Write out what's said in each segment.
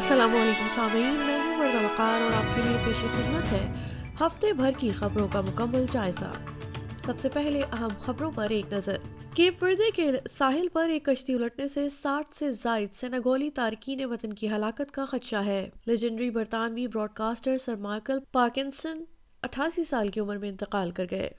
السلام علیکم سامعین، میں ہوں مرد وقار اور آپ کے لیے پیش خدمت ہے۔ ہفتے بھر کی خبروں کا مکمل جائزہ۔ سب سے پہلے اہم خبروں پر ایک نظر۔ کیپ وردے کے ساحل پر ایک کشتی الٹنے سے ساٹھ سے زائد سینگولی تارکین وطن کی ہلاکت کا خدشہ ہے۔ لیجنڈری برطانوی broadcaster sir Michael Parkinson اٹھاسی سال کی عمر میں انتقال کر گئے۔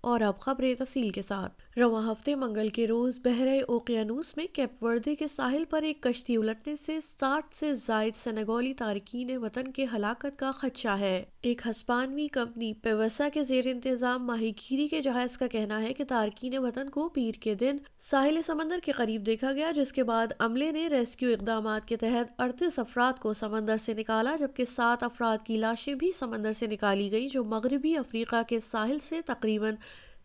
اور اب خبریں تفصیل کے ساتھ۔ رواں ہفتے منگل کے روز بحرۂ اوقیانوس میں کیپ وردے کے ساحل پر ایک کشتی الٹنے سے ساٹھ سے زائد سنگولی تارکین وطن کے ہلاکت کا خدشہ ہے۔ ایک ہسپانوی کمپنی پیوسا کے زیر انتظام ماہی گیری کے جہاز کا کہنا ہے کہ تارکین وطن کو پیر کے دن ساحل سمندر کے قریب دیکھا گیا، جس کے بعد عملے نے ریسکیو اقدامات کے تحت اڑتیس افراد کو سمندر سے نکالا، جبکہ سات افراد کی لاشیں بھی سمندر سے نکالی گئی جو مغربی افریقہ کے ساحل سے تقریباً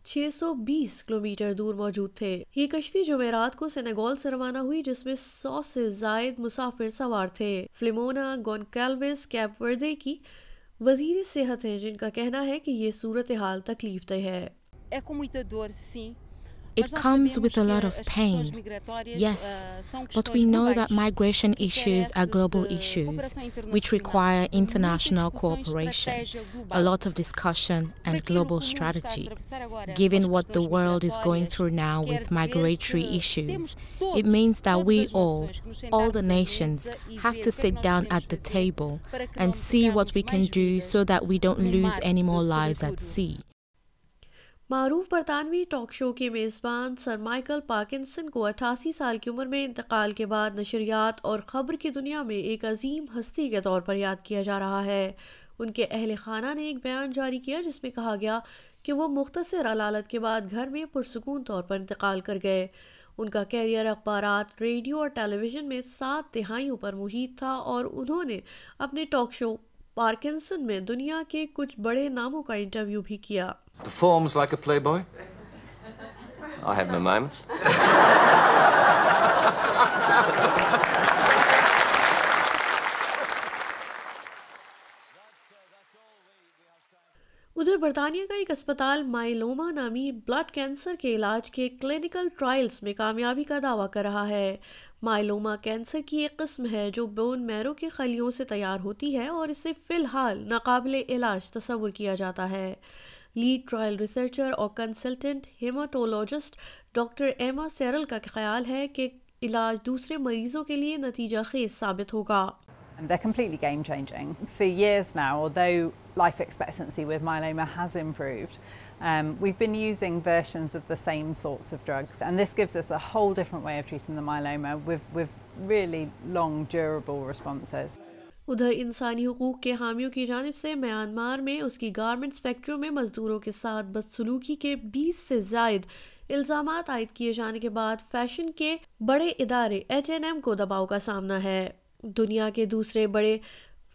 چھ سو بیس کلومیٹر دور موجود تھے۔ یہ کشتی جمعرات کو سینگول سے روانہ ہوئی، جس میں سو سے زائد مسافر سوار تھے۔ فلمونا گونکیلوس کیپ وردے کی وزیر صحت ہیں، جن کا کہنا ہے کہ یہ صورتحال تکلیف دہ ہے۔ It comes with a lot of pain, yes, but we know that migration issues are global issues which require international cooperation, a lot of discussion and global strategy. Given what the world is going through now with migratory issues, it means that we all, all the nations, have to sit down at the table and see what we can do so that we don't lose any more lives at sea. معروف برطانوی talk show کے میزبان سر Michael Parkinson کو اٹھاسی سال کی عمر میں انتقال کے بعد نشریات اور خبر کی دنیا میں ایک عظیم ہستی کے طور پر یاد کیا جا رہا ہے۔ ان کے اہل خانہ نے ایک بیان جاری کیا جس میں کہا گیا کہ وہ مختصر علالت کے بعد گھر میں پرسکون طور پر انتقال کر گئے۔ ان کا کیریئر اخبارات، ریڈیو اور ٹیلی ویژن میں سات تہائیوں پر محیط تھا اور انہوں نے اپنے ٹاک شو پارکنسن میں دنیا کے کچھ بڑے ناموں کا انٹرویو بھی کیا Performs like a playboy? I have my moments. برطانیہ کا ایک اسپتال مائلوما نامی بلڈ کینسر کے علاج کے کلینکل ٹرائلز میں کامیابی کا دعویٰ کر رہا ہے۔ مائلوما کینسر کی ایک قسم ہے جو بون میرو کے خلیوں سے تیار ہوتی ہے اور اسے فی الحال ناقابل علاج تصور کیا جاتا ہے۔ لیڈ ٹرائل ریسرچر اور consultant haematologist doctor Emma Searle کا خیال ہے کہ علاج دوسرے مریضوں کے لیے نتیجہ خیز ثابت ہوگا۔ life expectancy with myeloma has improved. Um, we've been using versions of the same sorts of drugs and this gives us a whole different way of treating the myeloma with, with really long durable responses. ادھر انسانی حقوق کے حامیوں کی جانب سے Myanmar میں اس کی گارمنٹ فیکٹریوں میں مزدوروں کے ساتھ بدسلوکی کے بیس سے زائد الزامات عائد کیے جانے کے بعد فیشن کے بڑے ادارے ایچ این ایم کو دباؤ کا سامنا ہے دنیا کے دوسرے بڑے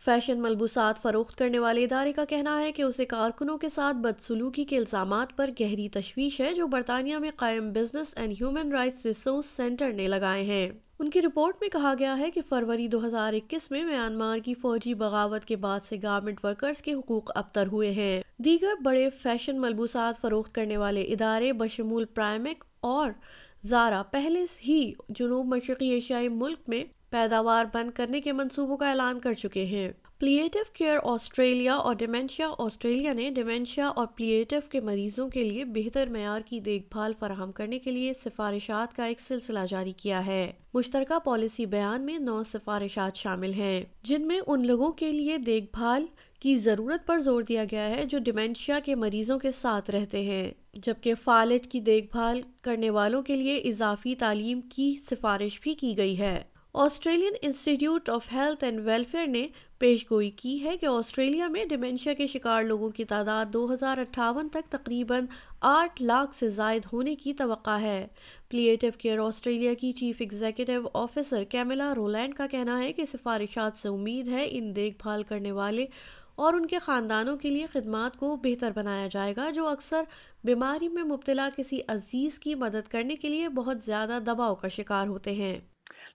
فیشن ملبوسات فروخت کرنے والے ادارے کا کہنا ہے کہ اسے کارکنوں کے ساتھ بدسلوکی کے الزامات پر گہری تشویش ہے جو برطانیہ میں قائم business and human rights resource centre نے لگائے ہیں۔ ان کی رپورٹ میں کہا گیا ہے کہ فروری دو ہزار اکیس میں میانمار کی فوجی بغاوت کے بعد سے گارمنٹ ورکرز کے حقوق ابتر ہوئے ہیں۔ دیگر بڑے فیشن ملبوسات فروخت کرنے والے ادارے بشمول پرائمک اور زارا پہلے ہی جنوب مشرقی ایشیائی ملک میں پیداوار بند کرنے کے منصوبوں کا اعلان کر چکے ہیں۔ پلیٹو کیئر آسٹریلیا اور ڈیمینشیا آسٹریلیا نے ڈیمینشیا اور پلیٹو کے مریضوں کے لیے بہتر معیار کی دیکھ بھال فراہم کرنے کے لیے سفارشات کا ایک سلسلہ جاری کیا ہے۔ مشترکہ پالیسی بیان میں نو سفارشات شامل ہیں، جن میں ان لوگوں کے لیے دیکھ بھال کی ضرورت پر زور دیا گیا ہے جو ڈیمینشیا کے مریضوں کے ساتھ رہتے ہیں، جبکہ فالج کی دیکھ بھال کرنے والوں کے لیے اضافی تعلیم کی سفارش بھی کی گئی ہے۔ Australian Institute of Health and Welfare نے پیش گوئی کی ہے کہ آسٹریلیا میں ڈیمینشیا کے شکار لوگوں کی تعداد دو ہزار اٹھاون تک تقریباً آٹھ لاکھ سے زائد ہونے کی توقع ہے۔ پلیٹو کیئر آسٹریلیا کی chief executive officer Camilla Rowland کا کہنا ہے کہ سفارشات سے امید ہے ان دیکھ بھال کرنے والے اور ان کے خاندانوں کے لیے خدمات کو بہتر بنایا جائے گا، جو اکثر بیماری میں مبتلا کسی عزیز کی مدد کرنے کے لیے بہت زیادہ دباؤ کا شکار ہوتے ہیں۔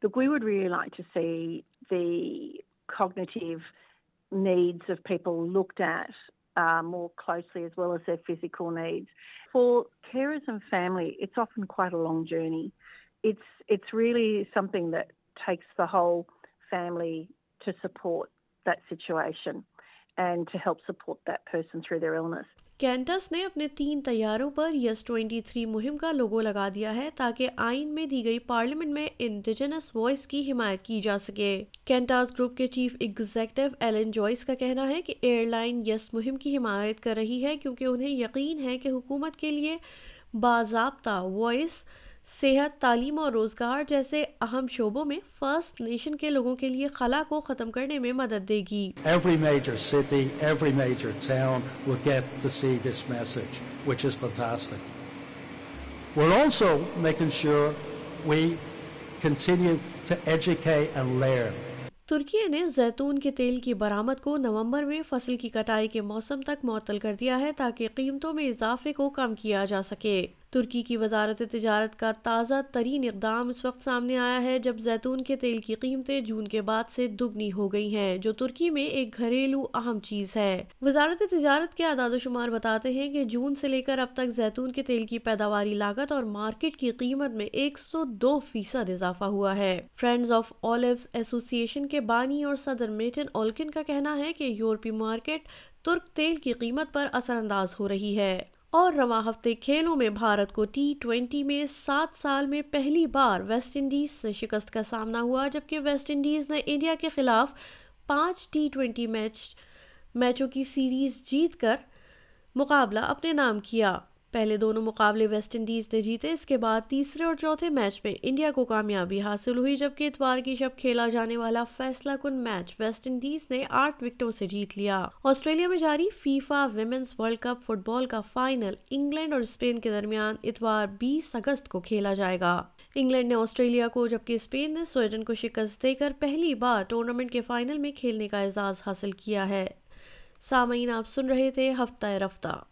Look, we would really like to see the cognitive needs of people looked at uh, more closely as well as their physical needs. For carers and family, it's often quite a long journey. It's it's really something that takes the whole family to support that situation and to help support that person through their illness. کینٹس نے اپنے تین طیاروں پر یس twenty three مہم کا لوگو لگا دیا ہے تاکہ آئین میں دی گئی پارلیمنٹ میں انڈیجنس وائس کی حمایت کی جا سکے۔ کینٹاس گروپ کے چیف ایگزیکٹو ایلن جوائس کا کہنا ہے کہ ایئر لائن یس مہم کی حمایت کر رہی ہے کیونکہ انہیں یقین ہے کہ حکومت کے لیے باضابطہ وائس صحت تعلیم اور روزگار جیسے اہم شعبوں میں فرسٹ نیشن کے لوگوں کے لیے خلا کو ختم کرنے میں مدد دے گی Every major city, every major town will get to see this message, which is fantastic. We're also making sure we continue to educate and learn. ترکیے نے زیتون کے تیل کی برآمد کو نومبر میں فصل کی کٹائی کے موسم تک معطل کر دیا ہے تاکہ قیمتوں میں اضافے کو کم کیا جا سکے ترکی کی وزارت تجارت کا تازہ ترین اقدام اس وقت سامنے آیا ہے جب زیتون کے تیل کی قیمتیں جون کے بعد سے دگنی ہو گئی ہیں، جو ترکی میں ایک گھریلو اہم چیز ہے۔ وزارت تجارت کے اعداد و شمار بتاتے ہیں کہ جون سے لے کر اب تک زیتون کے تیل کی پیداواری لاگت اور مارکیٹ کی قیمت میں ایک سو دو فیصد اضافہ ہوا ہے۔ فرینڈز آف آلیوز ایسوسی ایشن کے بانی اور صدر میٹن اولکن کا کہنا ہے کہ یورپی مارکیٹ ترک تیل کی قیمت پر اثر انداز ہو رہی ہے۔ اور رواں ہفتے کھیلوں میں بھارت کو ٹی ٹوینٹی میں سات سال میں پہلی بار ویسٹ انڈیز سے شکست کا سامنا ہوا، جبکہ ویسٹ انڈیز نے انڈیا کے خلاف پانچ ٹی ٹوینٹی میچ، میچوں کی سیریز جیت کر مقابلہ اپنے نام کیا۔ پہلے دونوں مقابلے ویسٹ انڈیز نے جیتے، اس کے بعد تیسرے اور چوتھے میچ میں انڈیا کو کامیابی حاصل ہوئی، جبکہ اتوار کی شب کھیلا جانے والا فیصلہ کن میچ ویسٹ انڈیز نے آٹھ وکٹوں سے جیت لیا۔ آسٹریلیا میں جاری FIFA women's world cup football کا فائنل انگلینڈ اور اسپین کے درمیان اتوار بیس اگست کو کھیلا جائے گا۔ انگلینڈ نے آسٹریلیا کو، جبکہ اسپین نے سویڈن کو شکست دے کر پہلی بار ٹورنامنٹ کے فائنل میں کھیلنے کا اعزاز حاصل کیا ہے۔ سامعین، آپ سن رہے تھے ہفتہ رفتہ۔